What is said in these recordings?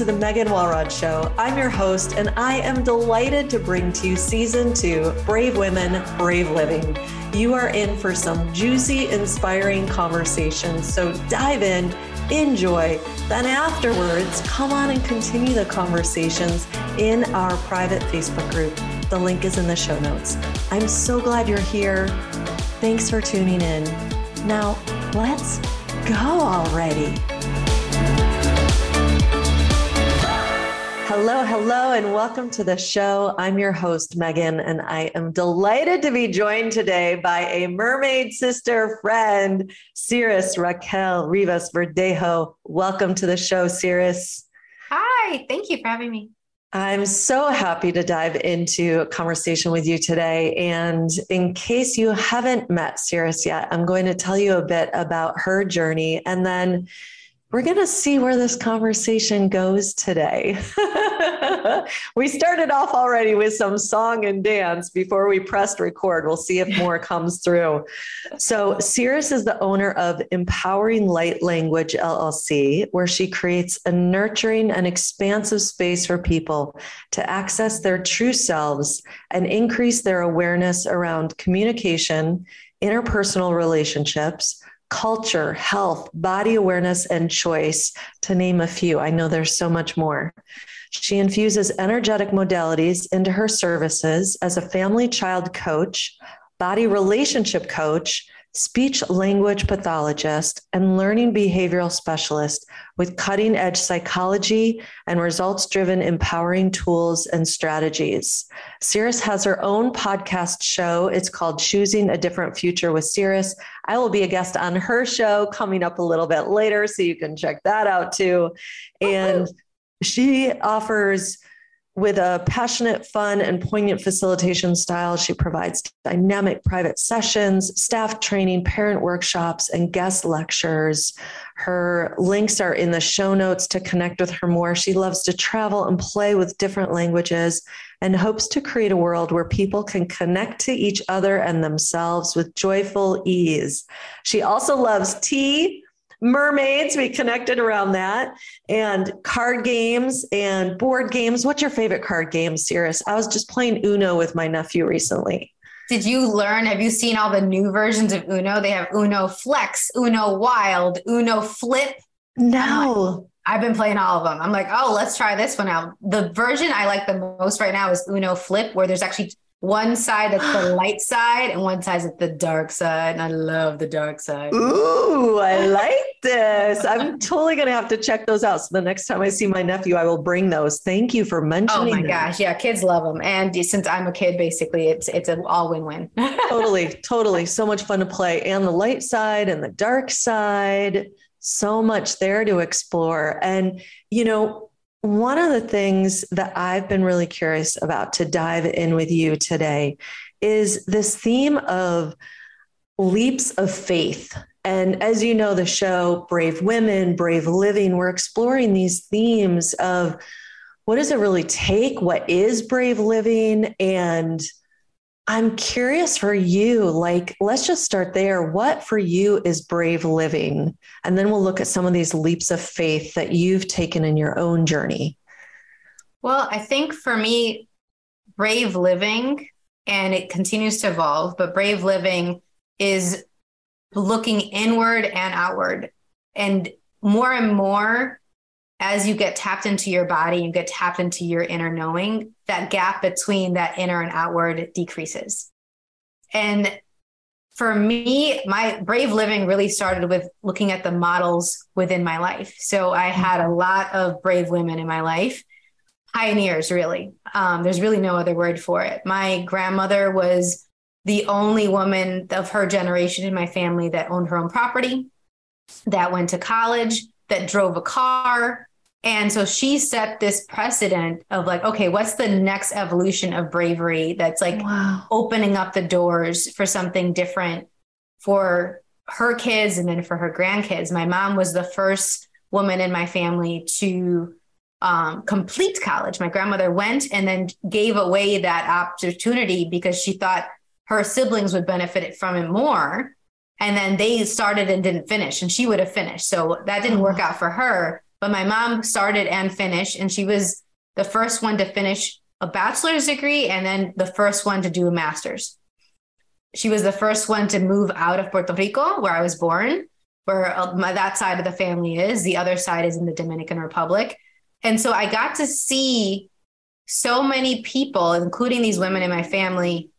to the Megan Walrod Show. I'm your host, and I am delighted to bring to you season two Brave Women, Brave Living. You are in for some juicy, inspiring conversations. So dive in, enjoy. Then afterwards, come on and continue the conversations in our private Facebook group. The link is in the show notes. I'm so glad you're here. Thanks for tuning in. Now, let's go already. Hello, hello, and welcome to the show. I'm your host, Megan, and I am delighted to be joined today by a mermaid sister friend, Siris Raquel Rivas Verdejo. Welcome to the show, Siris. Hi, thank you for having me. I'm so happy to dive into a conversation with you today. And in case you haven't met Siris yet, I'm going to tell you a bit about her journey and then we're going to see where this conversation goes today. we started off already with some song and dance before we pressed record. We'll see if more comes through. So, Siris is the owner of Empowering Light Language LLC, where she creates a nurturing and expansive space for people to access their true selves and increase their awareness around communication, interpersonal relationships culture, health, body awareness, and choice, to name a few. I know there's so much more. She infuses energetic modalities into her services as a family child coach, body relationship coach, speech language pathologist, and learning behavioral specialist with cutting edge psychology and results driven empowering tools and strategies. Siris has her own podcast show. It's called Choosing a Different Future with Siris. I will be a guest on her show coming up a little bit later, so you can check that out too. And she offers with a passionate, fun, and poignant facilitation style, she provides dynamic private sessions, staff training, parent workshops, and guest lectures. Her links are in the show notes to connect with her more. She loves to travel and play with different languages and hopes to create a world where people can connect to each other and themselves with joyful ease. She also loves tea mermaids. We connected around that and card games and board games. What's your favorite card game, Siris? I was just playing Uno with my nephew recently. Did you learn? Have you seen all the new versions of Uno? They have Uno Flex, Uno Wild, Uno Flip. No. I've been playing all of them. I'm like, oh, let's try this one out. The version I like the most right now is Uno Flip, where there's actually one side that's the light side and one side that's the dark side. And I love the dark side. Ooh, I like this. I'm totally going to have to check those out. So the next time I see my nephew, I will bring those. Thank you for mentioning. Oh my them. gosh. Yeah. Kids love them. And since I'm a kid, basically it's, it's an all win win. totally. Totally. So much fun to play and the light side and the dark side. So much there to explore. And, you know, one of the things that I've been really curious about to dive in with you today is this theme of leaps of faith. And as you know, the show Brave Women, Brave Living, we're exploring these themes of what does it really take? What is brave living? And I'm curious for you, like, let's just start there. What for you is brave living? And then we'll look at some of these leaps of faith that you've taken in your own journey. Well, I think for me, brave living, and it continues to evolve, but brave living is looking inward and outward. And more and more, as you get tapped into your body, you get tapped into your inner knowing, that gap between that inner and outward decreases. And for me, my brave living really started with looking at the models within my life. So I had a lot of brave women in my life, pioneers, really. Um, there's really no other word for it. My grandmother was the only woman of her generation in my family that owned her own property, that went to college, that drove a car, and so she set this precedent of like, okay, what's the next evolution of bravery that's like wow. opening up the doors for something different for her kids and then for her grandkids. My mom was the first woman in my family to um, complete college. My grandmother went and then gave away that opportunity because she thought her siblings would benefit from it more. And then they started and didn't finish, and she would have finished. So that didn't work out for her but my mom started and finished, and she was the first one to finish a bachelor's degree and then the first one to do a master's. She was the first one to move out of Puerto Rico, where I was born, where uh, that side of the family is. The other side is in the Dominican Republic. And so I got to see so many people, including these women in my family,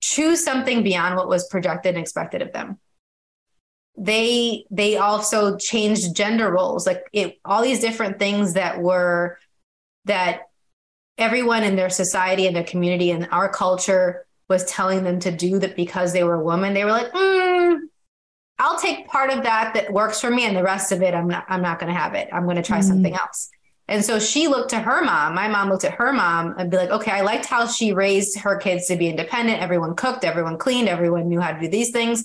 choose something beyond what was projected and expected of them they they also changed gender roles. Like it all these different things that were that everyone in their society and their community and our culture was telling them to do that because they were a woman. They were like mm, i'll take part of that that works for me and the rest of it i'm not i'm not going to have it. I'm going to try mm-hmm. something else. And so she looked to her mom my mom looked at her mom and be like okay i liked how she raised her kids to be independent. Everyone cooked everyone cleaned everyone knew how to do these things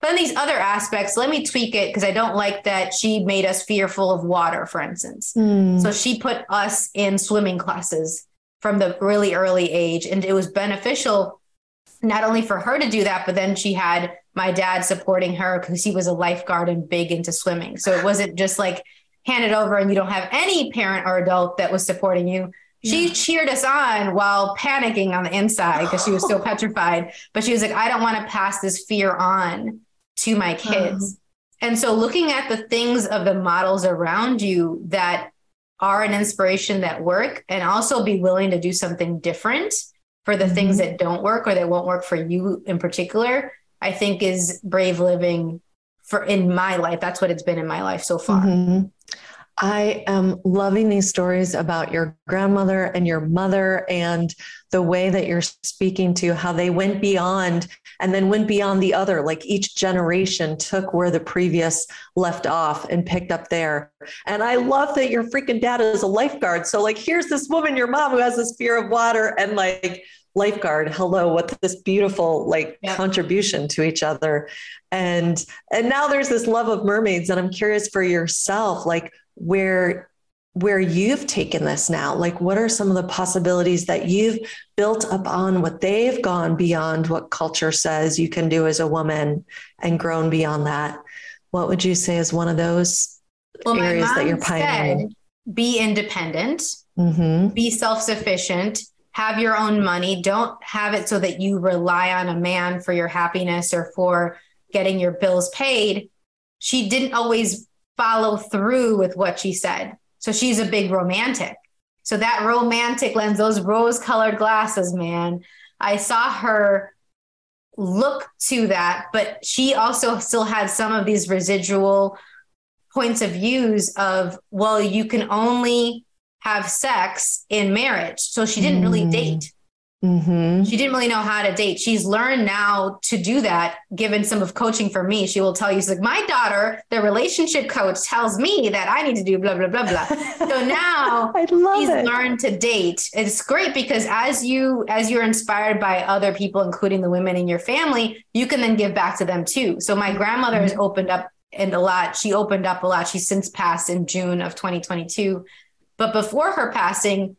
but then these other aspects, let me tweak it because I don't like that she made us fearful of water, for instance. Mm. So she put us in swimming classes from the really early age. And it was beneficial not only for her to do that, but then she had my dad supporting her because he was a lifeguard and big into swimming. So it wasn't just like hand it over and you don't have any parent or adult that was supporting you. She cheered us on while panicking on the inside because she was so petrified. But she was like, I don't want to pass this fear on to my kids. Um, and so looking at the things of the models around you that are an inspiration that work and also be willing to do something different for the mm-hmm. things that don't work or that won't work for you in particular, I think is brave living for in my life. That's what it's been in my life so far. Mm-hmm. I am loving these stories about your grandmother and your mother and the way that you're speaking to how they went beyond and then went beyond the other. Like each generation took where the previous left off and picked up there. And I love that your freaking dad is a lifeguard. So, like, here's this woman, your mom, who has this fear of water and like, lifeguard hello what this beautiful like yeah. contribution to each other and and now there's this love of mermaids and i'm curious for yourself like where where you've taken this now? Like what are some of the possibilities that you've built upon what they've gone beyond what culture says you can do as a woman and grown beyond that? What would you say is one of those well, areas that you're pioneering? said, be independent mm-hmm. be self-sufficient have your own money. Don't have it so that you rely on a man for your happiness or for getting your bills paid. She didn't always follow through with what she said. So she's a big romantic. So that romantic lens, those rose colored glasses, man, I saw her look to that, but she also still had some of these residual points of views of, well, you can only have sex in marriage. So she didn't really mm. date. Mm-hmm. She didn't really know how to date. She's learned now to do that, given some of coaching for me. She will tell you, she's like, my daughter, the relationship coach tells me that I need to do blah, blah, blah, blah. so now she's it. learned to date. It's great because as you, as you're inspired by other people, including the women in your family, you can then give back to them too. So my grandmother has mm-hmm. opened up and a lot. She opened up a lot. She's since passed in June of 2022. But before her passing,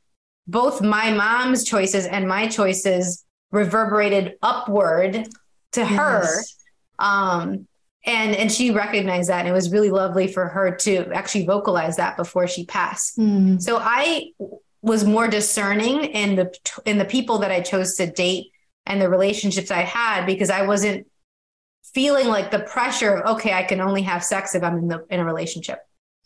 both my mom's choices and my choices reverberated upward to yes. her. Um, and and she recognized that and it was really lovely for her to actually vocalize that before she passed mm. so i was more discerning in the in the people that i chose to date and the relationships i had because i wasn't feeling like the pressure of okay i can only have sex if i'm in the in a relationship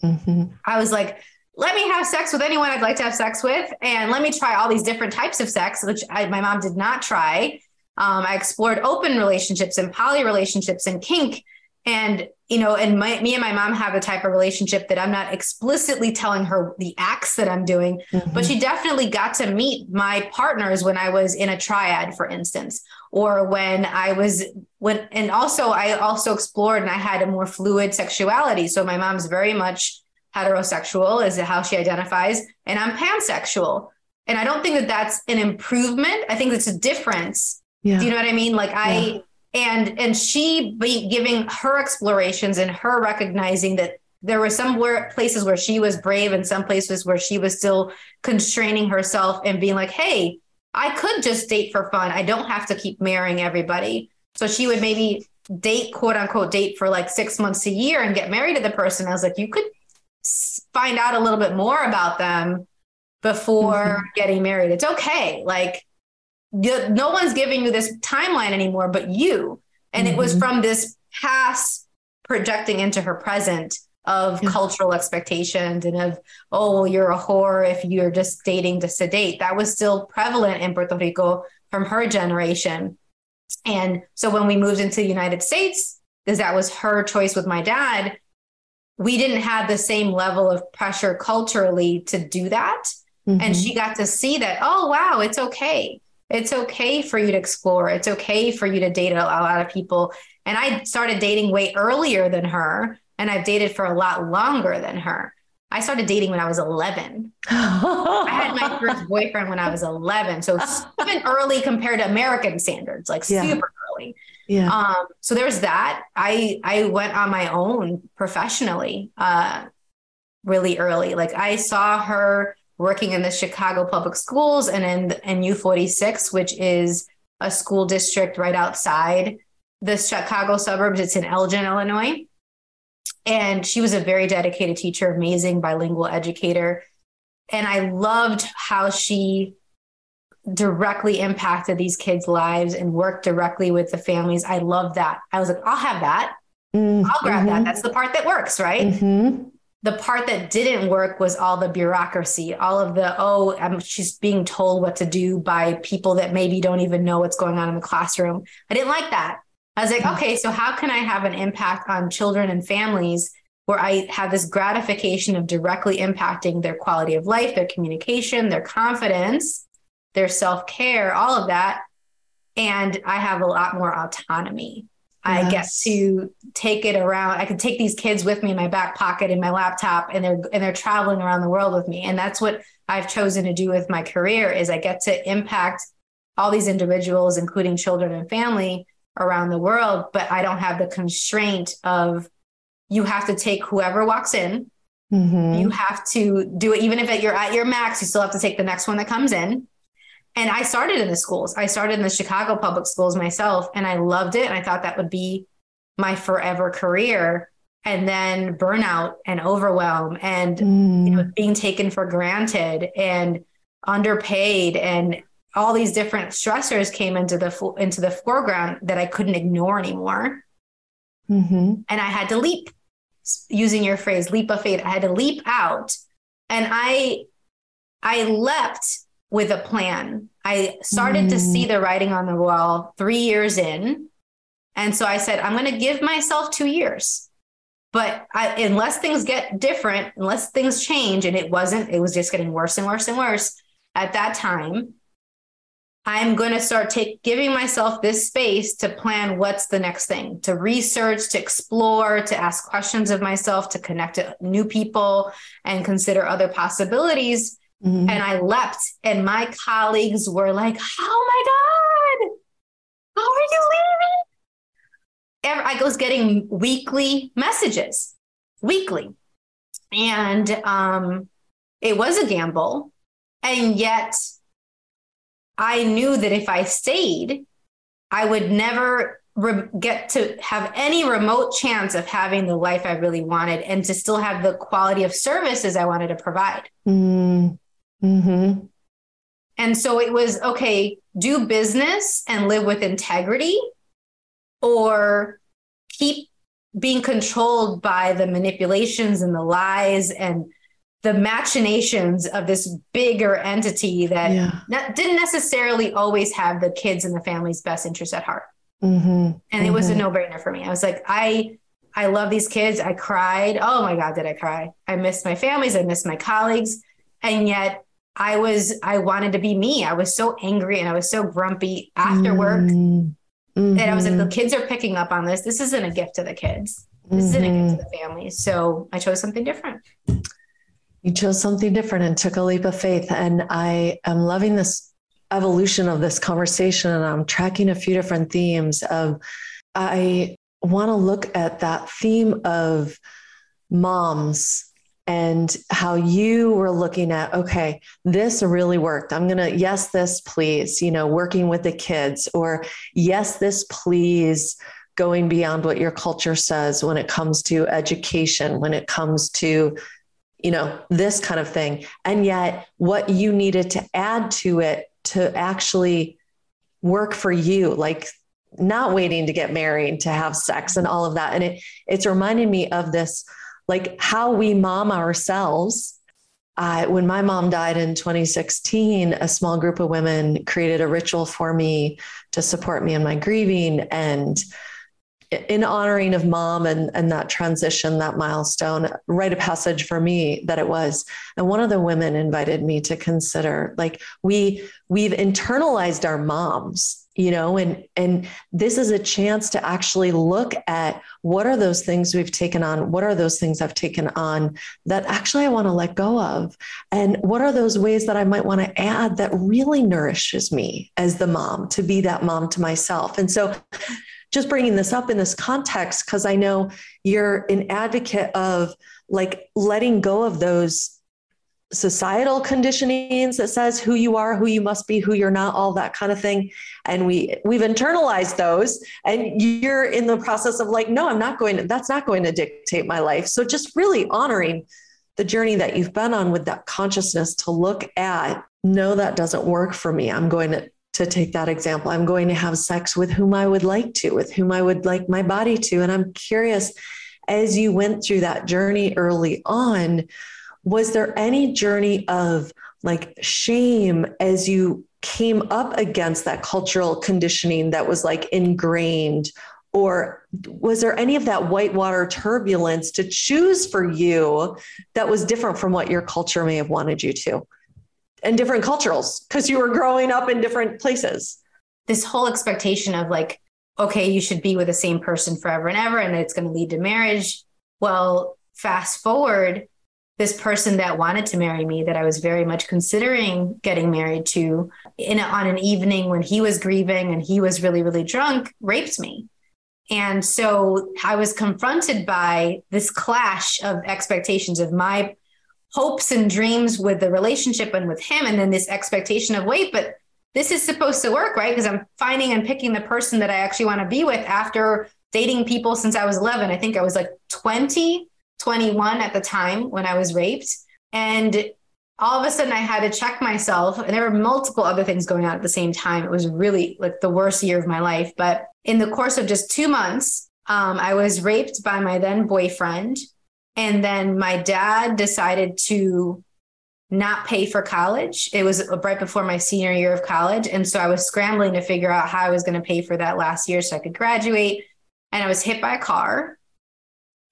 mm-hmm. i was like let me have sex with anyone I'd like to have sex with, and let me try all these different types of sex, which I, my mom did not try. Um, I explored open relationships and poly relationships and kink, and you know, and my, me and my mom have a type of relationship that I'm not explicitly telling her the acts that I'm doing, mm-hmm. but she definitely got to meet my partners when I was in a triad, for instance, or when I was when, and also I also explored and I had a more fluid sexuality. So my mom's very much heterosexual is how she identifies, and I'm pansexual. And I don't think that that's an improvement. I think it's a difference. Yeah. Do you know what I mean? Like I yeah. and and she be giving her explorations and her recognizing that there were some where, places where she was brave and some places where she was still constraining herself and being like, "Hey, I could just date for fun. I don't have to keep marrying everybody." So she would maybe date quote unquote date for like 6 months a year and get married to the person. I was like, "You could find out a little bit more about them before mm-hmm. getting married. It's okay. Like no one's giving you this timeline anymore but you. And mm-hmm. it was mm-hmm. from this past projecting into her present of yeah. cultural expectations and of, oh, well, you're a whore if you're just dating to sedate. That was still prevalent in Puerto Rico from her generation. And so when we moved into the United States, because that was her choice with my dad, we didn't have the same level of pressure culturally to do that. Mm-hmm. And she got to see that, oh, wow, it's okay. It's okay for you to explore. It's okay for you to date a lot of people. And I started dating way earlier than her, and I've dated for a lot longer than her. I started dating when I was 11. I had my first boyfriend when I was 11. So it's even early compared to American standards, like yeah. super early. Yeah. Um, so there's that. I I went on my own professionally uh really early. Like I saw her working in the Chicago public schools and in in U46, which is a school district right outside the Chicago suburbs. It's in Elgin, Illinois. And she was a very dedicated teacher, amazing bilingual educator. And I loved how she directly impacted these kids' lives and worked directly with the families. I love that. I was like, I'll have that. Mm-hmm. I'll grab that. Mm-hmm. That's the part that works, right? Mm-hmm. The part that didn't work was all the bureaucracy, all of the, oh, I'm, she's being told what to do by people that maybe don't even know what's going on in the classroom. I didn't like that. I was like, okay, so how can I have an impact on children and families where I have this gratification of directly impacting their quality of life, their communication, their confidence, their self care, all of that. And I have a lot more autonomy. Yes. I get to take it around. I can take these kids with me in my back pocket in my laptop and they're and they're traveling around the world with me. And that's what I've chosen to do with my career is I get to impact all these individuals, including children and family, around the world, but I don't have the constraint of you have to take whoever walks in. Mm-hmm. You have to do it, even if you're at your max, you still have to take the next one that comes in. And I started in the schools. I started in the Chicago public schools myself, and I loved it. And I thought that would be my forever career. And then burnout and overwhelm and mm. you know, being taken for granted and underpaid and all these different stressors came into the into the foreground that I couldn't ignore anymore. Mm-hmm. And I had to leap, using your phrase, leap of faith. I had to leap out, and I I leapt with a plan. I started mm. to see the writing on the wall three years in, and so I said, I'm going to give myself two years. But I, unless things get different, unless things change, and it wasn't, it was just getting worse and worse and worse at that time. I'm going to start take, giving myself this space to plan what's the next thing, to research, to explore, to ask questions of myself, to connect to new people and consider other possibilities. Mm-hmm. And I leapt, and my colleagues were like, Oh my God, how are you leaving? I was getting weekly messages, weekly. And um, it was a gamble. And yet, I knew that if I stayed, I would never re- get to have any remote chance of having the life I really wanted and to still have the quality of services I wanted to provide. Mm-hmm. And so it was okay, do business and live with integrity or keep being controlled by the manipulations and the lies and the machinations of this bigger entity that yeah. didn't necessarily always have the kids and the family's best interest at heart. Mm-hmm. And mm-hmm. it was a mm-hmm. no brainer for me. I was like, I, I love these kids. I cried. Oh my God, did I cry? I missed my families. I missed my colleagues. And yet I was, I wanted to be me. I was so angry and I was so grumpy after work. Mm-hmm. And I was like, the kids are picking up on this. This isn't a gift to the kids. This isn't a gift to the family. So I chose something different you chose something different and took a leap of faith. And I am loving this evolution of this conversation. And I'm tracking a few different themes of, I want to look at that theme of moms and how you were looking at okay this really worked i'm going to yes this please you know working with the kids or yes this please going beyond what your culture says when it comes to education when it comes to you know, this kind of thing. And yet, what you needed to add to it to actually work for you, like not waiting to get married to have sex and all of that. And it it's reminded me of this, like how we mom ourselves. Uh, when my mom died in 2016, a small group of women created a ritual for me to support me in my grieving and in honoring of mom and, and that transition, that milestone, rite of passage for me that it was. And one of the women invited me to consider like we we've internalized our moms, you know, and and this is a chance to actually look at what are those things we've taken on, what are those things I've taken on that actually I want to let go of, and what are those ways that I might want to add that really nourishes me as the mom to be that mom to myself. And so just bringing this up in this context because I know you're an advocate of like letting go of those societal conditionings that says who you are who you must be who you're not all that kind of thing and we we've internalized those and you're in the process of like no i'm not going to that's not going to dictate my life so just really honoring the journey that you've been on with that consciousness to look at no that doesn't work for me i'm going to to take that example. I'm going to have sex with whom I would like to, with whom I would like my body to. And I'm curious, as you went through that journey early on, was there any journey of like shame as you came up against that cultural conditioning that was like ingrained? Or was there any of that whitewater turbulence to choose for you that was different from what your culture may have wanted you to? and different cultures because you were growing up in different places. This whole expectation of like, okay, you should be with the same person forever and ever, and it's going to lead to marriage. Well, fast forward, this person that wanted to marry me, that I was very much considering getting married to, in a, on an evening when he was grieving and he was really, really drunk, raped me. And so I was confronted by this clash of expectations of my hopes and dreams with the relationship and with him and then this expectation of wait but this is supposed to work right because i'm finding and picking the person that i actually want to be with after dating people since i was 11 i think i was like 20 21 at the time when i was raped and all of a sudden i had to check myself and there were multiple other things going on at the same time it was really like the worst year of my life but in the course of just two months um, i was raped by my then boyfriend and then my dad decided to not pay for college. It was right before my senior year of college. And so I was scrambling to figure out how I was going to pay for that last year so I could graduate. And I was hit by a car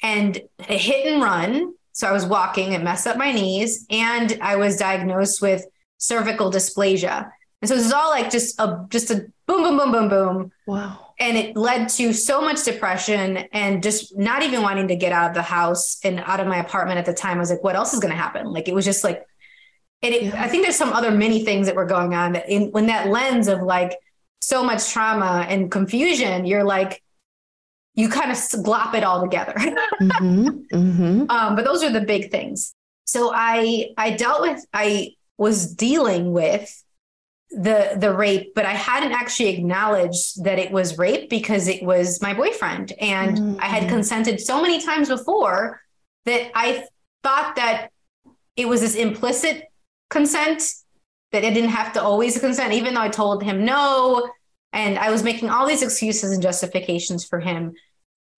and a hit and run. So I was walking, it messed up my knees, and I was diagnosed with cervical dysplasia. And so this is all like just a just a boom, boom, boom, boom, boom. Wow and it led to so much depression and just not even wanting to get out of the house and out of my apartment at the time. I was like, what else is going to happen? Like it was just like, and it, yeah. I think there's some other many things that were going on that in when that lens of like so much trauma and confusion, you're like, you kind of glop it all together. mm-hmm. Mm-hmm. Um, but those are the big things. So I I dealt with I was dealing with the the rape but i hadn't actually acknowledged that it was rape because it was my boyfriend and mm-hmm. i had mm-hmm. consented so many times before that i thought that it was this implicit consent that i didn't have to always consent even though i told him no and i was making all these excuses and justifications for him.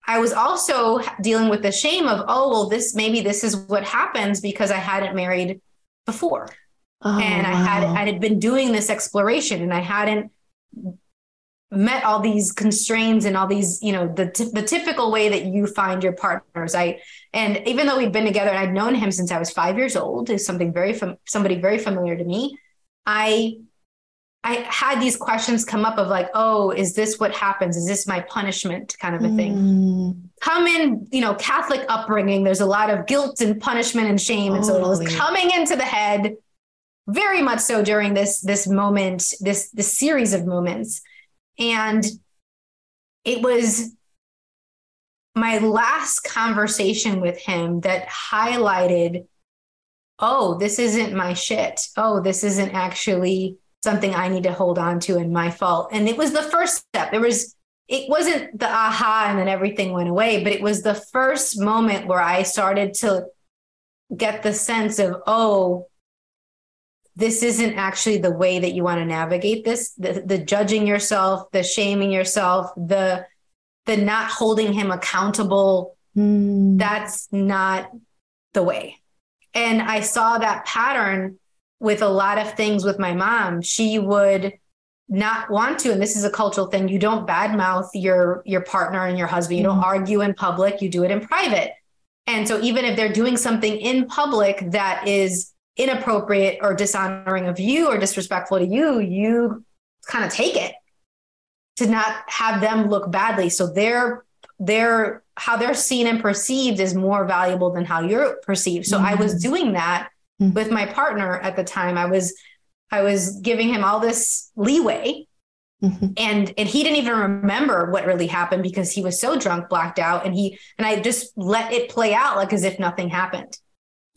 I was also dealing with the shame of oh well this maybe this is what happens because i hadn't married before. Oh, and I had I had been doing this exploration and I hadn't met all these constraints and all these you know the t- the typical way that you find your partners. I and even though we'd been together and i'd known him since i was five years old is something very fam- somebody very familiar to me i i had these questions come up of like oh is this what happens? Is this my punishment kind of a thing? Mm. come in you know catholic upbringing there's a lot of guilt and punishment and shame. And so it was coming into the head very much so during this this moment this this series of moments. And it was my last conversation with him that highlighted oh this isn't my shit. Oh this isn't actually something i need to hold on to and my fault. And it was the first step. There was it wasn't the aha and then everything went away but it was the first moment where i started to get the sense of, oh, this isn't actually the way that you want to navigate this. The, the judging yourself the shaming yourself the the not holding him accountable mm. that's not the way. And i saw that pattern with a lot of things with my mom she would not want to and this is a cultural thing you don't badmouth your your partner and your husband you mm. don't argue in public you do it in private and so even if they're doing something in public that is inappropriate or dishonoring of you or disrespectful to you, you kind of take it to not have them look badly. So their their how they're seen and perceived is more valuable than how you're perceived. So mm-hmm. I was mm-hmm. doing that mm-hmm. with my partner at the time. I was I was giving him all this leeway. Mm-hmm. And and he didn't even remember what really happened because he was so drunk, blacked out, and he and I just let it play out like as if nothing happened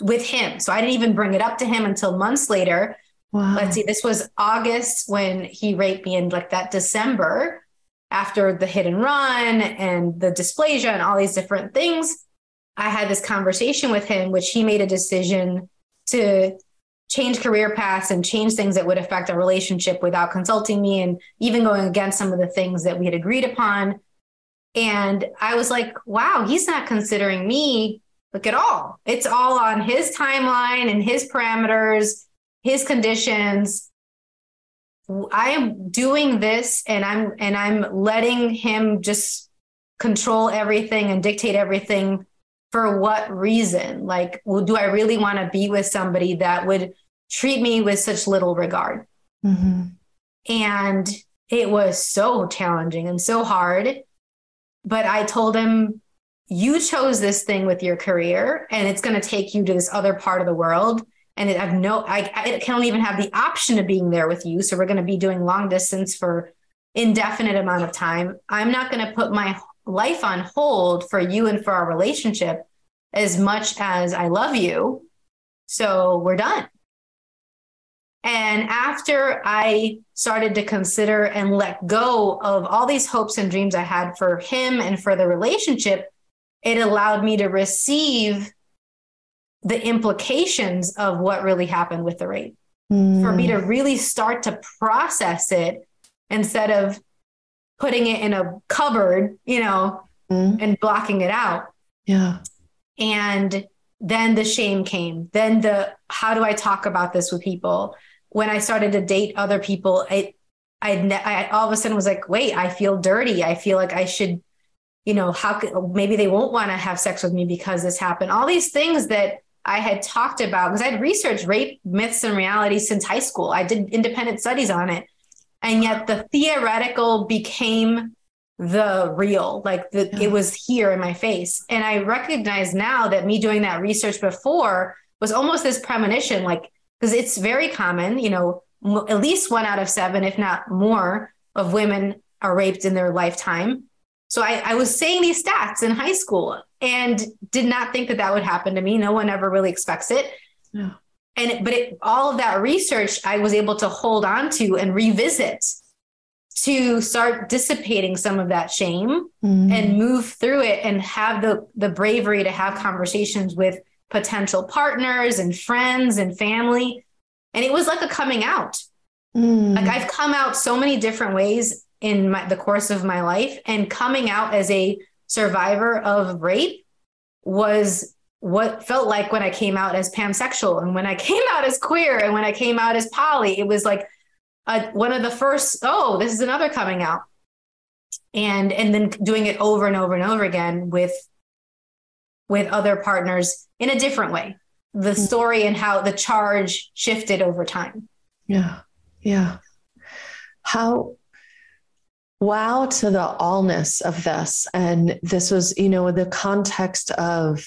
with him. So I didn't even bring it up to him until months later. Wow. Let's see, this was August when he raped me, and like that December after the hit and run and the dysplasia and all these different things. I had this conversation with him, which he made a decision to change career paths and change things that would affect our relationship without consulting me and even going against some of the things that we had agreed upon. And I was like, wow, he's not considering me Look at all. It's all on his timeline and his parameters, his conditions. I am doing this and I'm and I'm letting him just control everything and dictate everything for what reason? Like, well, do I really want to be with somebody that would treat me with such little regard? Mm-hmm. And it was so challenging and so hard. But I told him, you chose this thing with your career and it's going to take you to this other part of the world and it, I've no I, I can't even have the option of being there with you so we're going to be doing long distance for indefinite amount of time i'm not going to put my life on hold for you and for our relationship as much as i love you so we're done and after I started to consider and let go of all these hopes and dreams I had for him and for the relationship, it allowed me to receive the implications of what really happened with the rape. Mm. For me to really start to process it instead of putting it in a cupboard, you know, mm. and blocking it out. Yeah. And then the shame came. Then the how do I talk about this with people? When I started to date other people, I I, I all of a sudden was like, wait, I feel dirty. I feel like I should you know, how could, maybe they won't want to have sex with me because this happened. All these things that I had talked about because I'd researched rape myths and reality since high school. I did independent studies on it. And yet the theoretical became the real, like the, yeah. it was here in my face. And I recognize now that me doing that research before was almost this premonition, like, because it's very common, you know, m- at least one out of seven, if not more, of women are raped in their lifetime. So I, I was saying these stats in high school and did not think that that would happen to me. No one ever really expects it. Yeah. And but it, all of that research I was able to hold on to and revisit to start dissipating some of that shame mm. and move through it and have the the bravery to have conversations with potential partners and friends and family. And it was like a coming out. Mm. Like I've come out so many different ways in my, the course of my life. And coming out as a survivor of rape was what felt like when I came out as pansexual and when I came out as queer and when I came out as poly. It was like a, one of the first, oh, this is another coming out. And and then doing it over and over and over again with with other partners in a different way. The mm. story and how the charge shifted over time. Yeah. Yeah. How wow to the allness of this. And this was, you know, the context of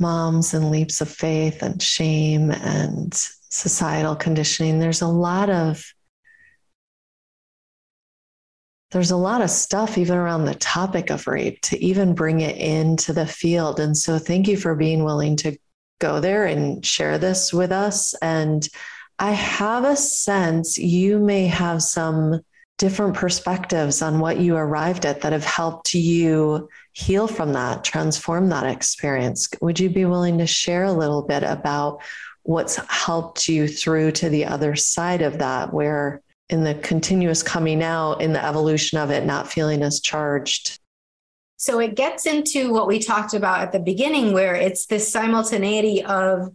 moms and leaps of faith and shame and societal conditioning. There's a lot of there's a lot of stuff even around the topic of rape to even bring it into the field. And so thank you for being willing to go there and share this with us. And I have a sense you may have some different perspectives on what you arrived at that have helped you heal from that, transform that experience. Would you be willing to share a little bit about what's helped you through to the other side of that, where in the continuous coming out, in the evolution of it, not feeling as charged? So it gets into what we talked about at the beginning, where it's this simultaneity of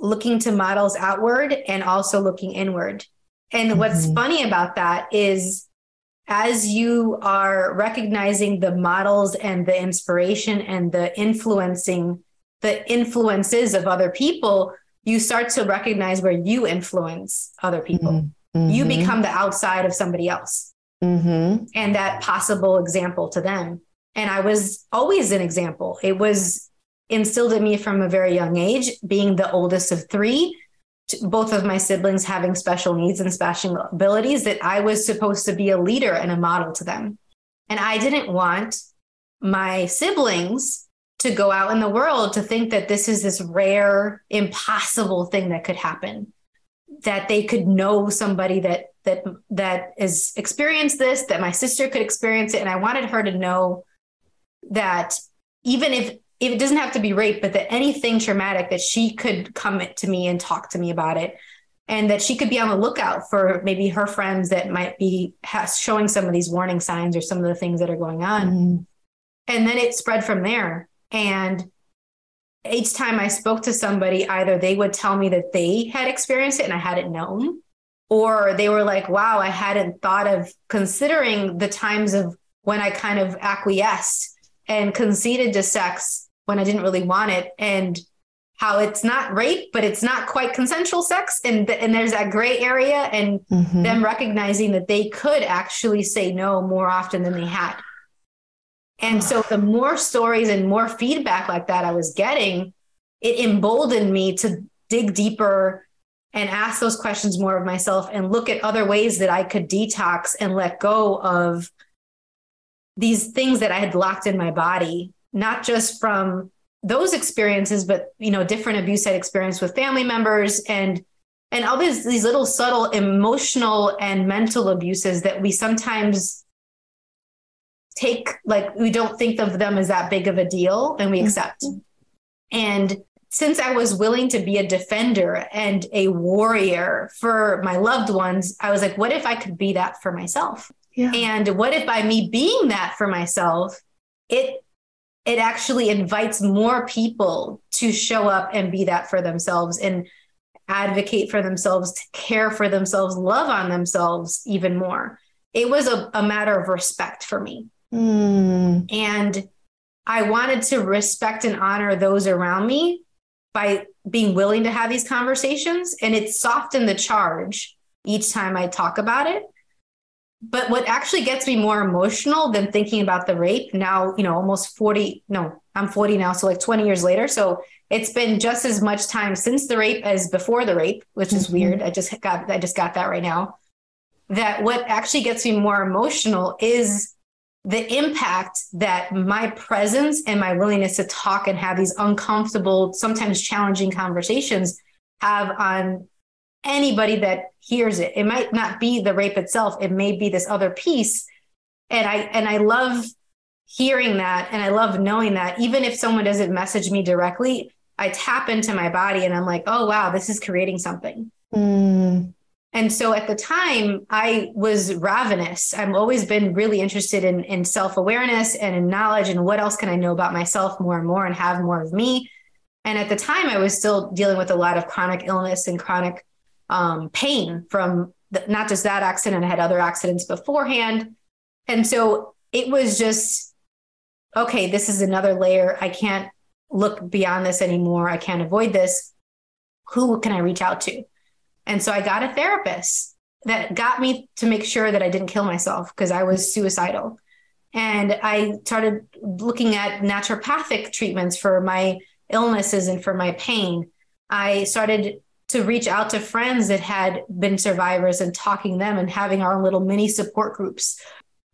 looking to models outward and also looking inward. And mm-hmm. what's funny about that is as you are recognizing the models and the inspiration and the influencing the influences of other people, you start to recognize where you influence other people. Mm-hmm. You become the outside of somebody else mm-hmm. and that possible example to them. And I was always an example. It was instilled in me from a very young age, being the oldest of three, both of my siblings having special needs and special abilities, that I was supposed to be a leader and a model to them. And I didn't want my siblings to go out in the world to think that this is this rare, impossible thing that could happen. That they could know somebody that that that has experienced this, that my sister could experience it. And I wanted her to know that even if it doesn't have to be rape, but that anything traumatic that she could come to me and talk to me about it. And that she could be on the lookout for maybe her friends that might be showing some of these warning signs or some of the things that are going on. Mm-hmm. And then it spread from there. And each time I spoke to somebody, either they would tell me that they had experienced it and I hadn't known, or they were like, wow, I hadn't thought of considering the times of when I kind of acquiesced and conceded to sex when I didn't really want it. And how it's not rape, but it's not quite consensual sex. And, and there's that gray area and mm-hmm. them recognizing that they could actually say no more often than they had. And so the more stories and more feedback like that I was getting, it emboldened me to dig deeper and ask those questions more of myself and look at other ways that I could detox and let go of these things that I had locked in my body, not just from those experiences, but you know, different abuse I'd experienced with family members and and all these these little subtle emotional and mental abuses that we sometimes take like we don't think of them as that big of a deal and we accept. Mm-hmm. And since I was willing to be a defender and a warrior for my loved ones, I was like, what if I could be that for myself? Yeah. And what if by me being that for myself, it it actually invites more people to show up and be that for themselves and advocate for themselves, to care for themselves, love on themselves even more. It was a, a matter of respect for me. Mm. And I wanted to respect and honor those around me by being willing to have these conversations. And it softened the charge each time I talk about it. But what actually gets me more emotional than thinking about the rape now, you know, almost 40, no, I'm 40 now. So like 20 years later. So it's been just as much time since the rape as before the rape, which is mm-hmm. weird. I just got, I just got that right now. That what actually gets me more emotional is the impact that my presence and my willingness to talk and have these uncomfortable, sometimes challenging conversations have on anybody that hears it. It might not be the rape itself, it may be this other piece. And I and I love hearing that and I love knowing that even if someone doesn't message me directly, I tap into my body and I'm like, oh wow, this is creating something. Mm. And so at the time, I was ravenous. I've always been really interested in, in self awareness and in knowledge and what else can I know about myself more and more and have more of me. And at the time, I was still dealing with a lot of chronic illness and chronic um, pain from the, not just that accident, I had other accidents beforehand. And so it was just, okay, this is another layer. I can't look beyond this anymore. I can't avoid this. Who can I reach out to? And so I got a therapist that got me to make sure that I didn't kill myself because I was suicidal. And I started looking at naturopathic treatments for my illnesses and for my pain. I started to reach out to friends that had been survivors and talking them and having our little mini support groups.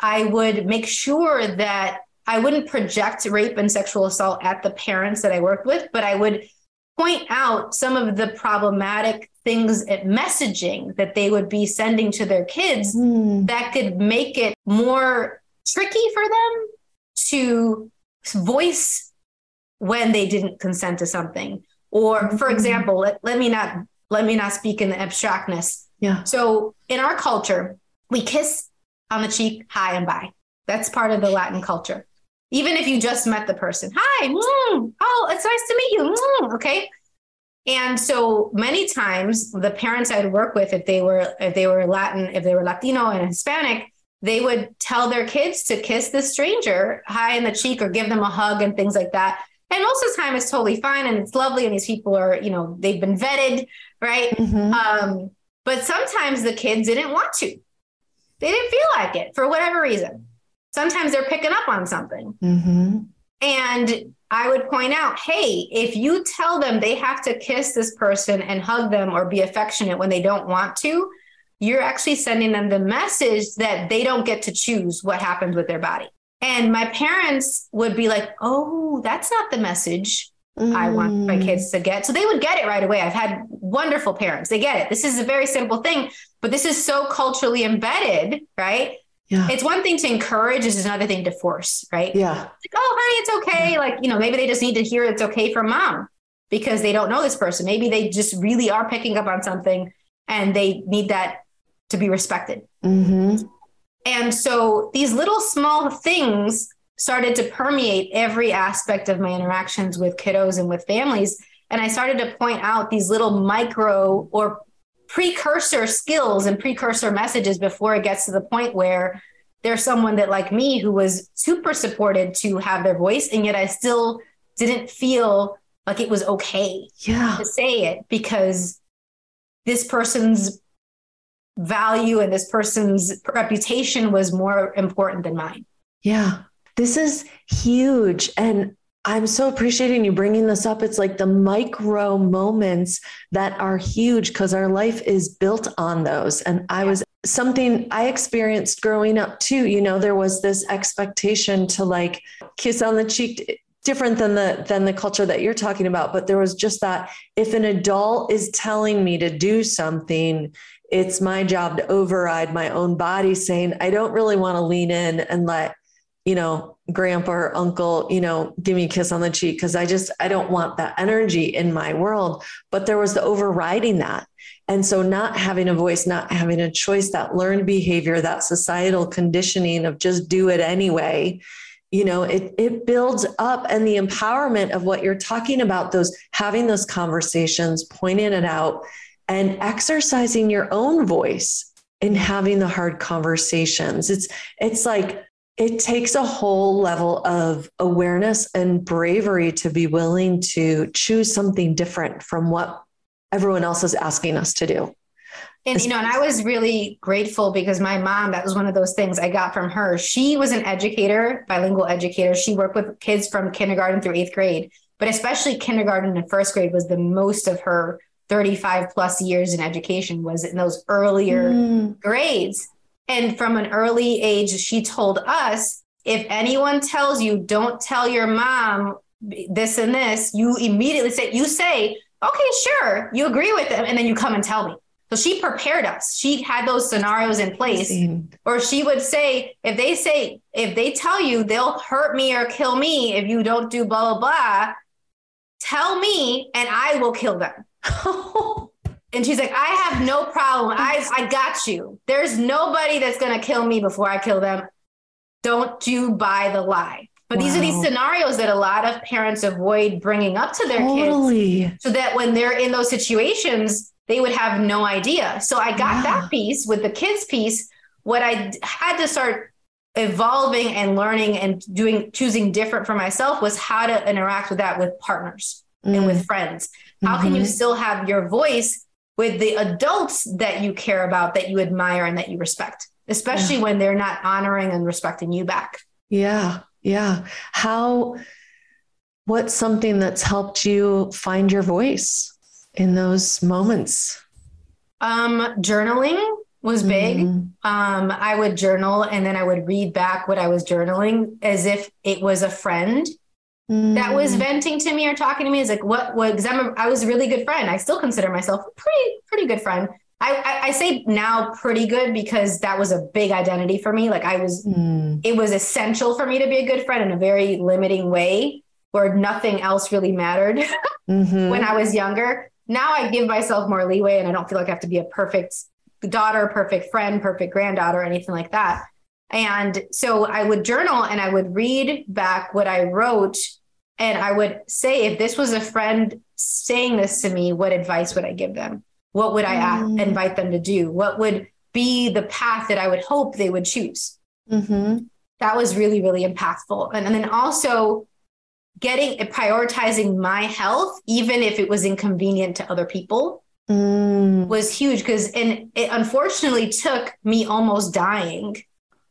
I would make sure that I wouldn't project rape and sexual assault at the parents that I worked with, but I would point out some of the problematic things at messaging that they would be sending to their kids mm. that could make it more tricky for them to voice when they didn't consent to something or for hmm. example let, let me not let me not speak in the abstractness. Yeah. So in our culture we kiss on the cheek hi and bye. That's part of the latin culture. Even if you just met the person hi mm, oh it's nice to meet you mm, okay? And so many times the parents I'd work with, if they were if they were Latin, if they were Latino and Hispanic, they would tell their kids to kiss the stranger high in the cheek or give them a hug and things like that. And most of the time it's totally fine and it's lovely. And these people are, you know, they've been vetted, right? Mm-hmm. Um, but sometimes the kids didn't want to. They didn't feel like it for whatever reason. Sometimes they're picking up on something. Mm-hmm. And I would point out, hey, if you tell them they have to kiss this person and hug them or be affectionate when they don't want to, you're actually sending them the message that they don't get to choose what happens with their body. And my parents would be like, oh, that's not the message mm. I want my mm. kids to get. So they would get it right away. I've had wonderful parents. They get it. This is a very simple thing, but this is so culturally embedded, right? Yeah. It's one thing to encourage, is another thing to force, right? Yeah. Like, oh, honey, it's okay. Yeah. Like, you know, maybe they just need to hear it's okay from mom because they don't know this person. Maybe they just really are picking up on something and they need that to be respected. Mm-hmm. And so these little small things started to permeate every aspect of my interactions with kiddos and with families. And I started to point out these little micro or precursor skills and precursor messages before it gets to the point where there's someone that like me who was super supported to have their voice and yet i still didn't feel like it was okay yeah. to say it because this person's value and this person's reputation was more important than mine yeah this is huge and I'm so appreciating you bringing this up. It's like the micro moments that are huge because our life is built on those. And I was something I experienced growing up too. You know, there was this expectation to like kiss on the cheek eh, different than the than the culture that you're talking about but there was just that if an adult is telling me to do something it's my job to override my own body saying i don't really want to lean in and let you know, grandpa or uncle, you know, give me a kiss on the cheek because I just, I don't want that energy in my world. But there was the overriding that. And so not having a voice, not having a choice, that learned behavior, that societal conditioning of just do it anyway, you know, it, it builds up and the empowerment of what you're talking about, those having those conversations, pointing it out and exercising your own voice in having the hard conversations. It's, it's like, it takes a whole level of awareness and bravery to be willing to choose something different from what everyone else is asking us to do. And you know, and I was really grateful because my mom, that was one of those things I got from her. She was an educator, bilingual educator. She worked with kids from kindergarten through eighth grade, but especially kindergarten and first grade was the most of her 35 plus years in education was in those earlier mm. grades. And from an early age, she told us if anyone tells you, don't tell your mom this and this, you immediately say, you say, okay, sure, you agree with them. And then you come and tell me. So she prepared us. She had those scenarios in place. Or she would say, if they say, if they tell you they'll hurt me or kill me if you don't do blah, blah, blah, tell me and I will kill them. And she's like, I have no problem. I, I got you. There's nobody that's going to kill me before I kill them. Don't you buy the lie. But wow. these are these scenarios that a lot of parents avoid bringing up to their totally. kids so that when they're in those situations, they would have no idea. So I got yeah. that piece with the kids piece. What I had to start evolving and learning and doing, choosing different for myself was how to interact with that with partners mm. and with mm. friends. How mm-hmm. can you mm-hmm. still have your voice with the adults that you care about, that you admire, and that you respect, especially yeah. when they're not honoring and respecting you back. Yeah. Yeah. How, what's something that's helped you find your voice in those moments? Um, journaling was big. Mm-hmm. Um, I would journal and then I would read back what I was journaling as if it was a friend mm. that was mm. venting to me or talking to me is like what what because I'm a, I was a really good friend. I still consider myself a pretty pretty good friend. I, I, I say now pretty good because that was a big identity for me. Like I was, mm. it was essential for me to be a good friend in a very limiting way where nothing else really mattered mm-hmm. when I was younger. Now I give myself more leeway and I don't feel like I have to be a perfect daughter, perfect friend, perfect granddaughter, or anything like that. And so I would journal and I would read back what I wrote. And I would say, if this was a friend saying this to me, what advice would I give them? What would I mm. invite them to do? What would be the path that I would hope they would choose? Mm-hmm. That was really, really impactful. And, and then also getting prioritizing my health, even if it was inconvenient to other people, mm. was huge. Because and it unfortunately took me almost dying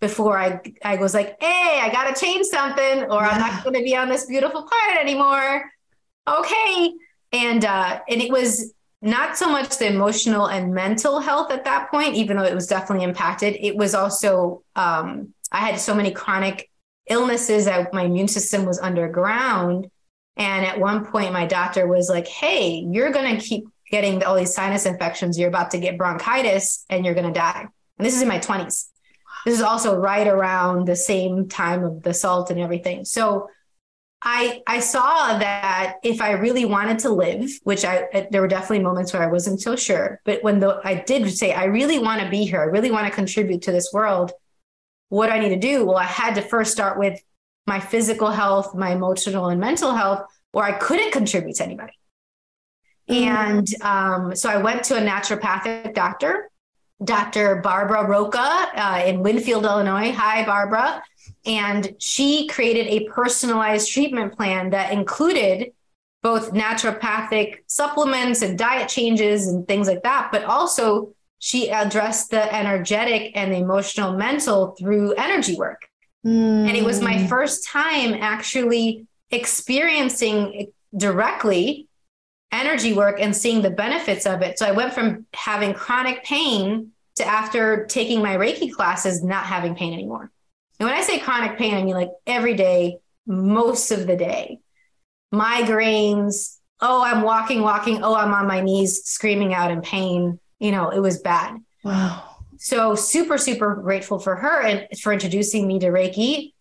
before I I was like, hey, I gotta change something, or yeah. I'm not gonna be on this beautiful planet anymore. Okay. And uh, and it was not so much the emotional and mental health at that point, even though it was definitely impacted. It was also, um, I had so many chronic illnesses that my immune system was underground. And at one point, my doctor was like, Hey, you're going to keep getting all these sinus infections. You're about to get bronchitis and you're going to die. And this is in my 20s. This is also right around the same time of the salt and everything. So I I saw that if I really wanted to live, which I there were definitely moments where I wasn't so sure, but when the I did say I really want to be here, I really want to contribute to this world, what I need to do? Well, I had to first start with my physical health, my emotional and mental health, or I couldn't contribute to anybody. Mm-hmm. And um, so I went to a naturopathic doctor, Dr. Barbara Roca uh, in Winfield, Illinois. Hi, Barbara. And she created a personalized treatment plan that included both naturopathic supplements and diet changes and things like that, but also she addressed the energetic and the emotional mental through energy work. Mm. And it was my hmm. first time actually experiencing directly energy work and seeing the benefits of it. So I went from having chronic pain to after taking my Reiki classes, not having pain anymore. And when I say chronic pain, I mean like every day, most of the day. Migraines, oh, I'm walking, walking, oh, I'm on my knees screaming out in pain. You know, it was bad. Wow. So super, super grateful for her and for introducing me to Reiki.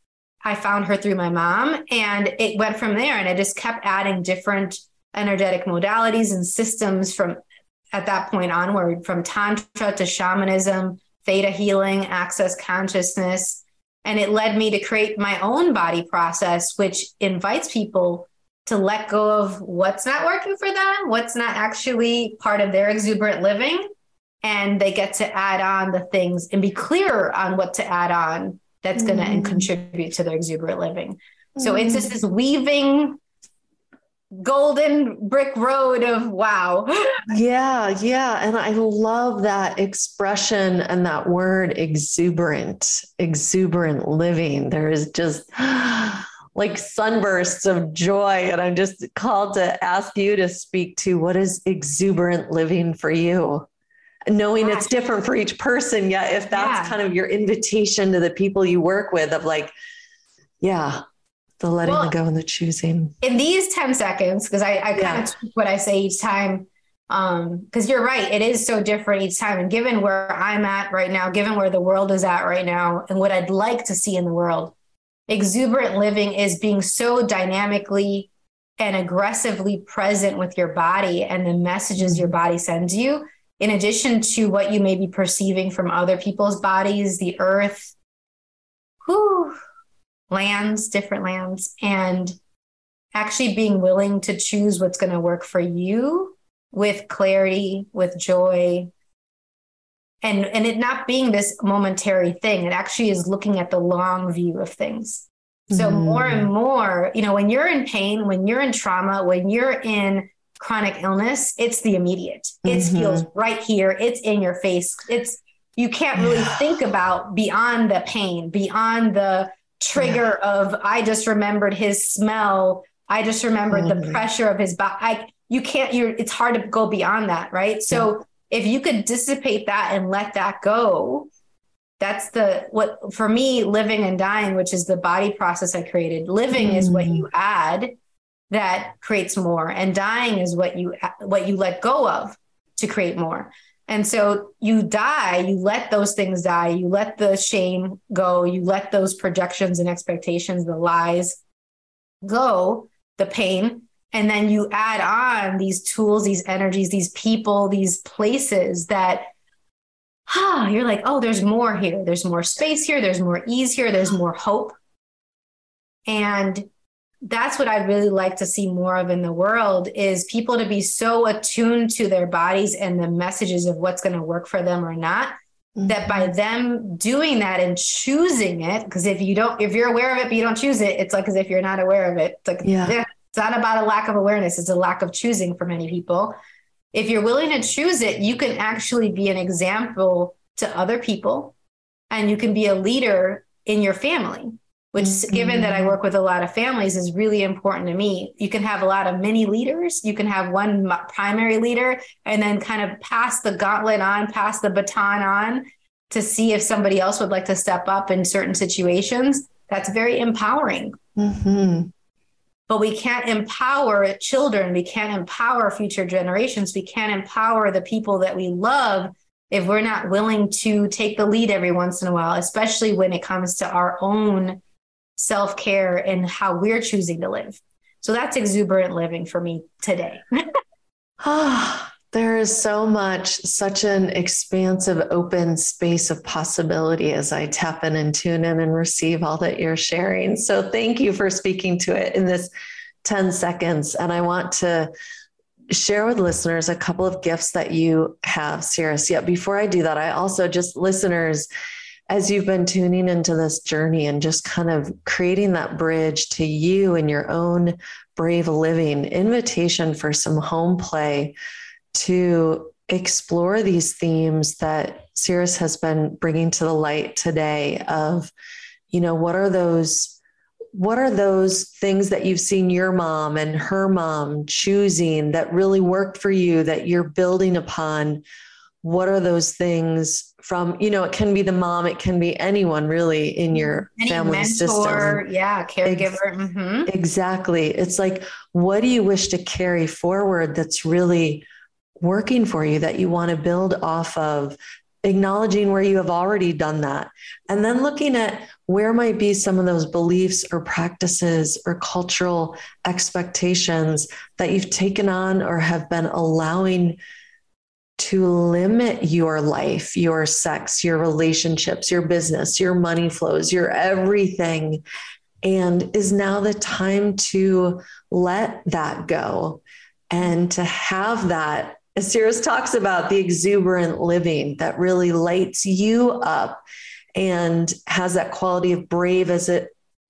I found her through my mom and it went from there. And I just kept adding different energetic modalities and systems from at that point onward, from Tantra to shamanism, theta healing, access consciousness, and it led me to create my own body process, which invites people to let go of what's not working for them, what's not actually part of their exuberant living. And they get to add on the things and be clear on what to add on that's mm-hmm. going to contribute to their exuberant living. Mm-hmm. So it's just this weaving golden brick road of wow. yeah, yeah. And I love that expression and that word exuberant, exuberant living. There is just like sunbursts of joy. And I'm just called to ask you to speak to what is exuberant living for you? Knowing it's different for each person, yet if that's yeah. kind of your invitation to the people you work with, of like, yeah, the letting well, go and the choosing. In these 10 seconds, because I, I kind of what I say each time. Um, because you're right, it is so different each time. And given where I'm at right now, given where the world is at right now, and what I'd like to see in the world, exuberant living is being so dynamically and aggressively present with your body and the messages your body sends you, in addition to what you may be perceiving from other people's bodies, the earth. Whew, lands, different lands, and actually being willing to choose what's going to work for you with clarity, with joy, and and it not being this momentary thing. It actually is looking at the long view of things. So mm. more and more, you know, when you're in pain, when you're in trauma, when you're in chronic illness, it's the immediate. It mm-hmm. feels right here. It's in your face. It's you can't really think about beyond the pain, beyond the trigger yeah. of I just remembered his smell. I just remembered the pressure of his body. I you can't you're it's hard to go beyond that, right? So yeah. if you could dissipate that and let that go, that's the what for me living and dying which is the body process i created living mm. is what you add that creates more and dying is what you what you let go of to create more and so you die you let those things die you let the shame go you let those projections and expectations the lies go the pain and then you add on these tools these energies these people these places that ah, you're like, oh, there's more here. There's more space here. There's more ease here. There's more hope. And that's what I'd really like to see more of in the world is people to be so attuned to their bodies and the messages of what's going to work for them or not. Mm-hmm. That by them doing that and choosing it, because if you don't, if you're aware of it but you don't choose it, it's like as if you're not aware of it. It's like yeah. it's not about a lack of awareness; it's a lack of choosing for many people if you're willing to choose it, you can actually be an example to other people and you can be a leader in your family, which, mm-hmm. given that I work with a lot of families, is really important to me. You can have a lot of mini leaders, you can have one primary leader, and then kind of pass the gauntlet on, pass the baton on to see if somebody else would like to step up in certain situations. That's very empowering. Mm-hmm but we can't empower children. We can't empower future generations. We can't empower the people that we love if we're not willing to take the lead every once in a while, especially when it comes to our own self care and how we're choosing to live. So that's exuberant living for me today. There is so much, such an expansive, open space of possibility as I tap in and tune in and receive all that you're sharing. So, thank you for speaking to it in this 10 seconds. And I want to share with listeners a couple of gifts that you have, Siris. Yet, before I do that, I also just listeners, as you've been tuning into this journey and just kind of creating that bridge to you and your own brave living, invitation for some home play to explore these themes that Siris has been bringing to the light today of, you know, what are those what are those things that you've seen your mom and her mom choosing that really worked for you that you're building upon? What are those things from you know it can be the mom it can be anyone really in your Any family mentor, system. yeah caregiver mm-hmm. exactly. It's like what do you wish to carry forward that's really working for you that you want to build off of, acknowledging where you have already done that, and then looking at where might be some of those beliefs or practices or cultural expectations that you've taken on or have been allowing to limit your life, your sex, your relationships, your business, your money flows, your everything. And is now the time to let that go and to have that as Siris talks about the exuberant living that really lights you up and has that quality of brave as it,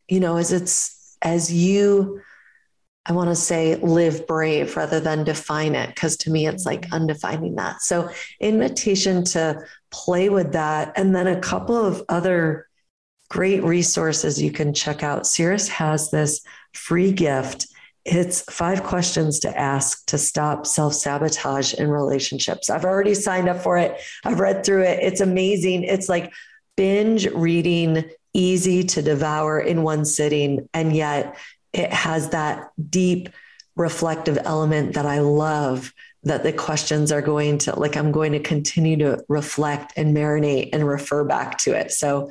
you know, as it's as you, I want to say live brave rather than define it, because to me it's like mm-hmm. undefining that. So invitation to play with that. And then a couple of other great resources you can check out. Siris has this free gift it's five questions to ask to stop self sabotage in relationships. I've already signed up for it. I've read through it. It's amazing. It's like binge reading, easy to devour in one sitting. And yet it has that deep reflective element that I love that the questions are going to like I'm going to continue to reflect and marinate and refer back to it. So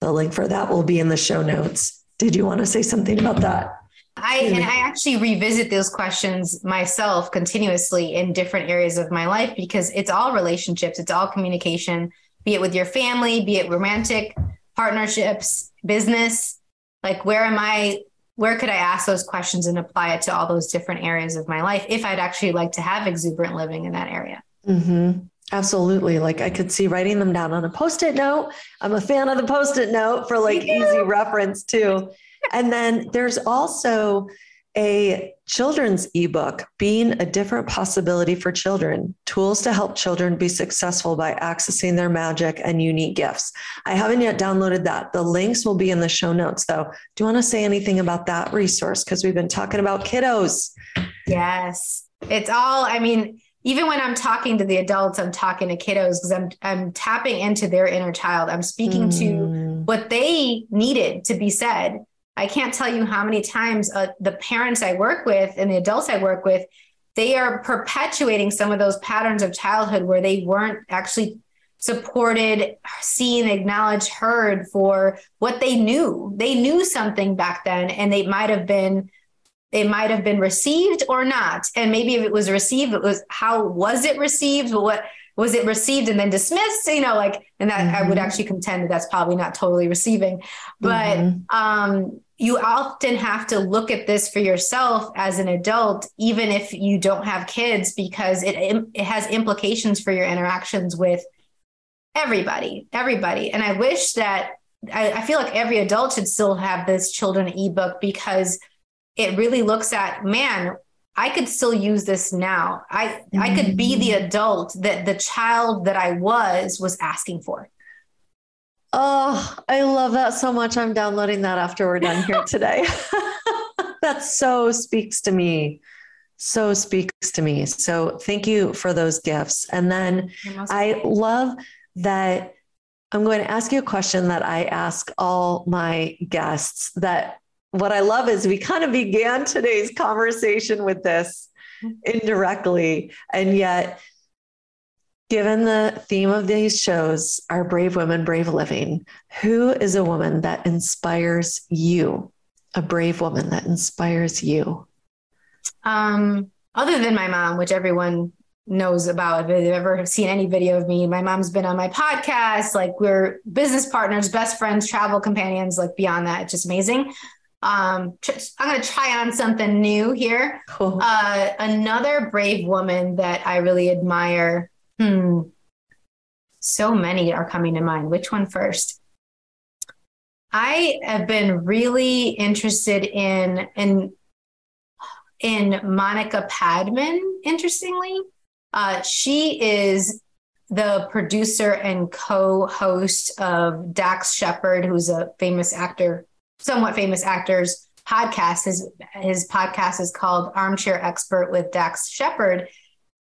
the link for that will be in the show notes. Did you want to say something about that? I and I actually revisit those questions myself continuously in different areas of my life because it's all relationships, it's all communication, be it with your family, be it romantic partnerships, business. Like where am I where could I ask those questions and apply it to all those different areas of my life if I'd actually like to have exuberant living in that area? Mm-hmm. Absolutely. Like I could see writing them down on a post it note. I'm a fan of the post it note for like easy reference too and then there's also a children's ebook, Being a Different Possibility for Children Tools to Help Children Be Successful by Accessing Their Magic and Unique Gifts. I haven't yet downloaded that. The links will be in the show notes, though. Do you want to say anything about that resource? Because we've been talking about kiddos. Yes. It's all, I mean, even when I'm talking to the adults, I'm talking to kiddos because I'm I'm tapping into their inner child. I'm speaking mm. to what they needed to be said. I can't tell you how many times uh, the parents I work with and the adults I work with, they are perpetuating some of those patterns of childhood where they weren't actually supported, seen, acknowledged, heard for what they knew. They knew something back then, and they might have been it might have been received or not. And maybe if it was received, it was how was it received? What was it received and then dismissed? You know, like, and that mm-hmm. I would mm-hmm. actually contend that that's probably not totally receiving. But mm-hmm. um, you often have to look at this for yourself as an adult, even if you don't have kids, because it it has implications for your interactions with everybody, everybody. And I wish that I, I feel like every adult should still have this children ebook because it really looks at man i could still use this now. I mm-hmm. i could be the mm-hmm. adult that the child that i was was asking for. Oh i love that so much. I'm downloading that after we're done here today. That so speaks to me. So speaks to me. So thank you for those gifts. And then i love that i'm going to ask you a question that i ask all my guests that what I love is we kind of began today's conversation with this indirectly. And yet, given the theme of these shows, our brave women, brave living, who is a woman that inspires you? A brave woman that inspires you? Um, other than my mom, which everyone knows about if they've ever seen any video of me. My mom's been on my podcast. Like we're business partners, best friends, travel companions. Like beyond that, it's just amazing. Um, I'm going to try on something new here. Cool. Uh, another brave woman that I really admire. Hmm. So many are coming to mind. Which one first? I have been really interested in in in Monica Padman. Interestingly, uh, she is the producer and co-host of Dax Shepard, who's a famous actor somewhat famous actor's podcast. His his podcast is called Armchair Expert with Dax Shepard,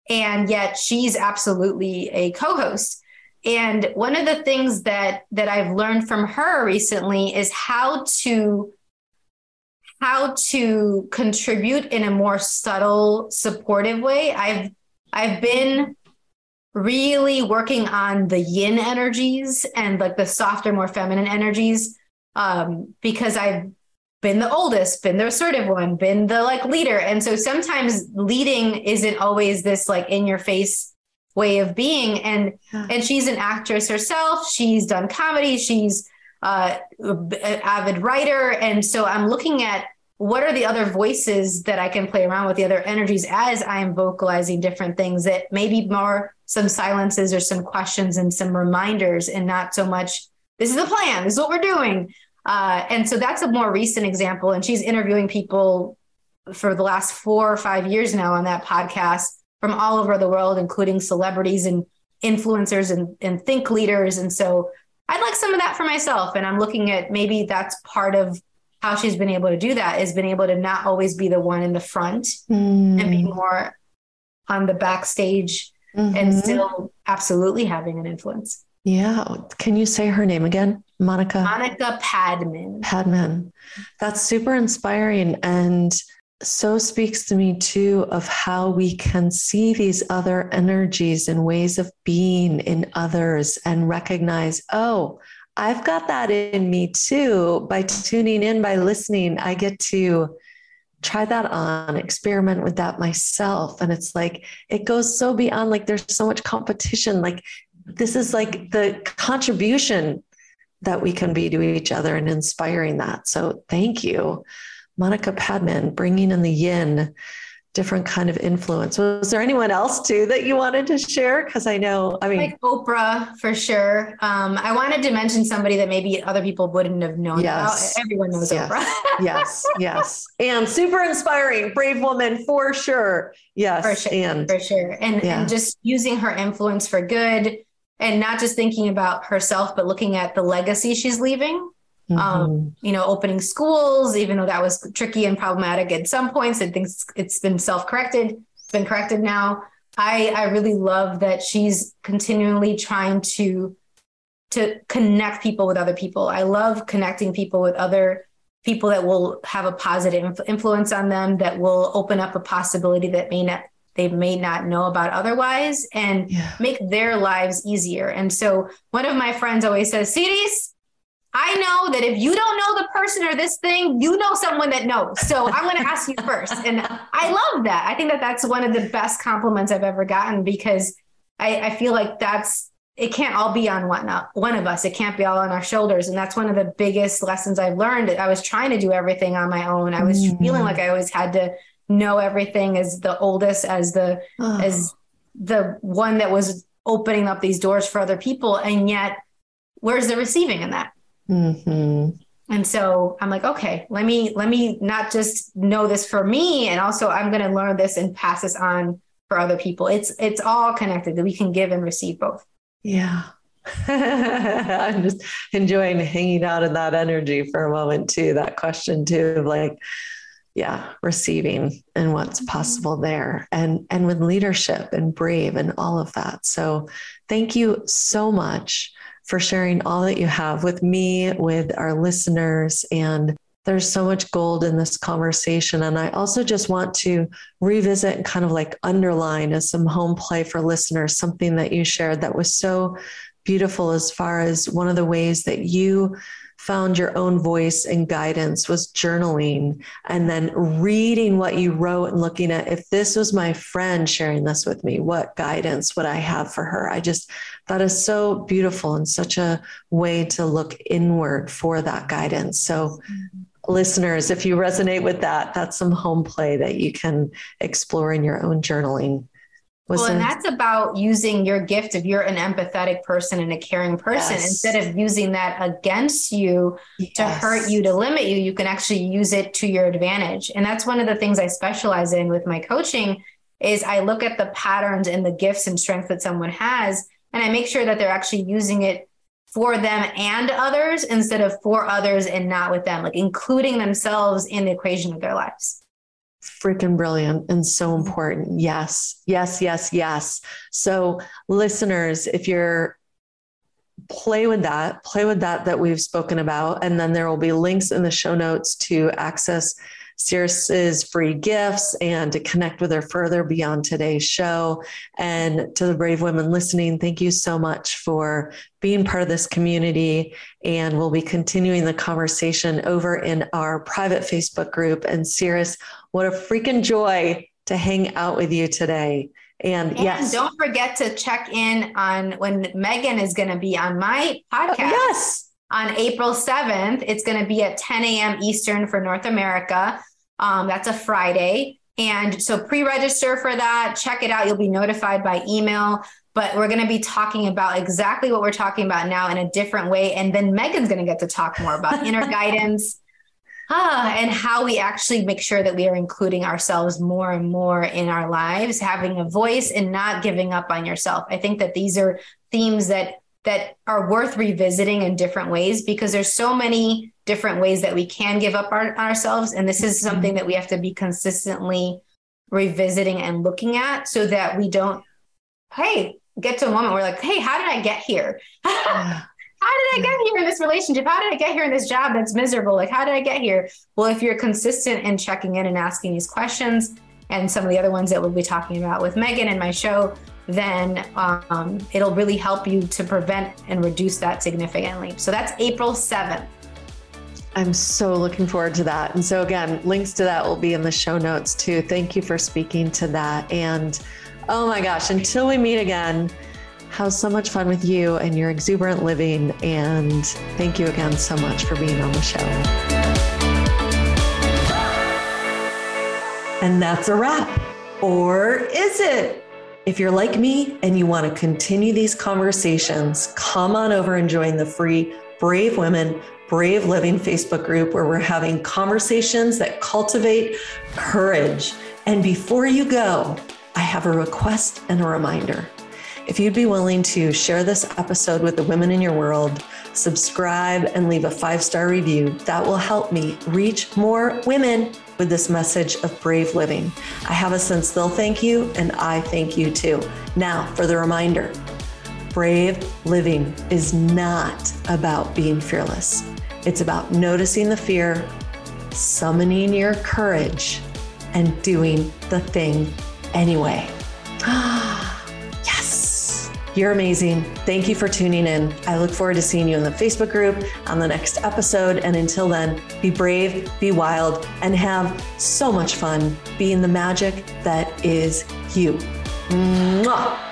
and yet she's absolutely a co-host. And one of the things that that I've learned from her recently is how to how to contribute in a more subtle, supportive way. I've I've been really working on the yin energies and like the softer, more feminine energies um, because I've been the oldest, been the assertive one, been the like leader. And so sometimes leading isn't always this like in your face way of being. And yeah. and she's an actress herself. She's done comedy. She's uh, an avid writer. And so I'm looking at what are the other voices that I can play around with, the other energies as I'm vocalizing different things that maybe more some silences or some questions and some reminders and not so much this is the plan. This is what we're doing. Uh, and so that's a more recent example. And she's interviewing people for the last four or five years now on that podcast from all over the world, including celebrities and influencers and, and think leaders. And so I'd like some of that for myself. And I'm looking at maybe that's part of how she's been able to do that is been able to not always be the one in the front mm. and be more on the backstage mm-hmm. and still absolutely having an influence. Yeah. Can you say her name again? Monica? Monica Padman. Padman. That's super inspiring and so speaks to me too of how we can see these other energies and ways of being in others and recognize, oh, I've got that in me too. By tuning in, by listening, I get to try that on, experiment with that myself. And it's like, it goes so beyond like there's so much competition. Like this is like the contribution that we can be to each other and inspiring that. So thank you, Monica Padman, bringing in the yin, different kind of influence. Was there anyone else too that you wanted to share? Because I know, I mean, like Oprah for sure. Um, I wanted to mention somebody that maybe other people wouldn't have known yes. about. Everyone knows yes. Oprah. yes, yes, and super inspiring, brave woman for sure. Yes, for sure, and for sure, and yeah. and just using her influence for good and not just thinking about herself, but looking at the legacy she's leaving. Um, mm-hmm. Um, you know, opening schools, even though that was tricky and problematic at some points, I think it's been self corrected, it's been corrected now. I I really love that she's continually trying to to connect people with other people. I love connecting people with other people that will have a positive influence on them that will open up a possibility that may not they may not know about otherwise and yeah. make their lives easier. And so one of my friends always says, Siris, I know that if you don't know the person or this thing, you know someone that knows. So I'm going to ask you first. And I love that. I think that that's one of the best compliments I've ever gotten because I, I feel like that's it can't all be on one uh, one of us. It can't be all on our shoulders, and that's one of the biggest lessons I've learned. I was trying to do everything on my own. I was mm-hmm. feeling like I always had to know everything as the oldest, as the oh. as the one that was opening up these doors for other people, and yet where's the receiving in that? Mm-hmm. And so I'm like, okay, let me let me not just know this for me, and also I'm going to learn this and pass this on for other people. It's it's all connected that we can give and receive both. Yeah. I'm just enjoying hanging out in that energy for a moment too. That question too of like, yeah, receiving and what's mm-hmm. possible there and and with leadership and brave and all of that. So thank you so much for sharing all that you have with me, with our listeners and there's so much gold in this conversation. And I also just want to revisit and kind of like underline as some home play for listeners something that you shared that was so beautiful as far as one of the ways that you found your own voice and guidance was journaling and then reading what you wrote and looking at if this was my friend sharing this with me what guidance would i have for her? I just that is so beautiful and such a way to look inward for that guidance. So mm-hmm. listeners, if you resonate with that, that's some home play that you can explore in your own journaling. Well, and that's about using your gift if you're an empathetic person and a caring person, yes. instead of using that against you yes. to hurt you, to limit you, you can actually use it to your advantage. And that's one of the things I specialize in with my coaching is I look at the patterns and the gifts and strengths that someone has, and I make sure that they're actually using it for them and others instead of for others and not with them, like including themselves in the equation of their lives. Freaking brilliant and so mm-hmm. important. Yes, yes, yes, yes. So, listeners, if you're play with that, play with that that we've spoken about, and then there will be links in the show notes to access Siris's free gifts and to connect with her further beyond today's show. And to the brave women listening, thank you so much for being part of this community. And we'll be continuing the conversation over in our private Facebook group. And Siris, what a freaking joy to hang out with you today. And, and, yes. Don't forget to check in on when Megan is going to be on my oh, podcast. Oh, yes. On April 7th, it's going to be at 10 a.m. Eastern for North America. Um, that's a Friday. And so pre register for that, check it out. You'll be notified by email. But we're going to be talking about exactly what we're talking about now in a different way. And then Megan's going to get to talk more about inner guidance ah, and how we actually make sure that we are including ourselves more and more in our lives, having a voice and not giving up on yourself. I think that these are themes that that are worth revisiting in different ways because there's so many different ways that we can give up our, ourselves and this is mm-hmm. something that we have to be consistently revisiting and looking at so that we don't hey get to a moment where like hey how did i get here how did I get here in this relationship? How did I get here in this job that's miserable? Like, how did I get here? Well, if you're consistent in checking in and asking these questions, and some of the other ones that we'll be talking about with Megan in my show, then um, it'll really help you to prevent and reduce that significantly. So that's April 7th. I'm so looking forward to that. And so, again, links to that will be in the show notes too. Thank you for speaking to that. And oh my gosh, until we meet again, have so much fun with you and your exuberant living. And thank you again so much for being on the show. And that's a wrap. Or is it? If you're like me and you want to continue these conversations, come on over and join the free Brave Women, Brave Living Facebook group where we're having conversations that cultivate courage. And before you go, I have a request and a reminder. If you'd be willing to share this episode with the women in your world, subscribe and leave a five star review, that will help me reach more women with this message of brave living. I have a sense they'll thank you, and I thank you too. Now, for the reminder brave living is not about being fearless, it's about noticing the fear, summoning your courage, and doing the thing anyway. Ah. You're amazing. Thank you for tuning in. I look forward to seeing you in the Facebook group on the next episode. And until then, be brave, be wild, and have so much fun being the magic that is you. Mwah!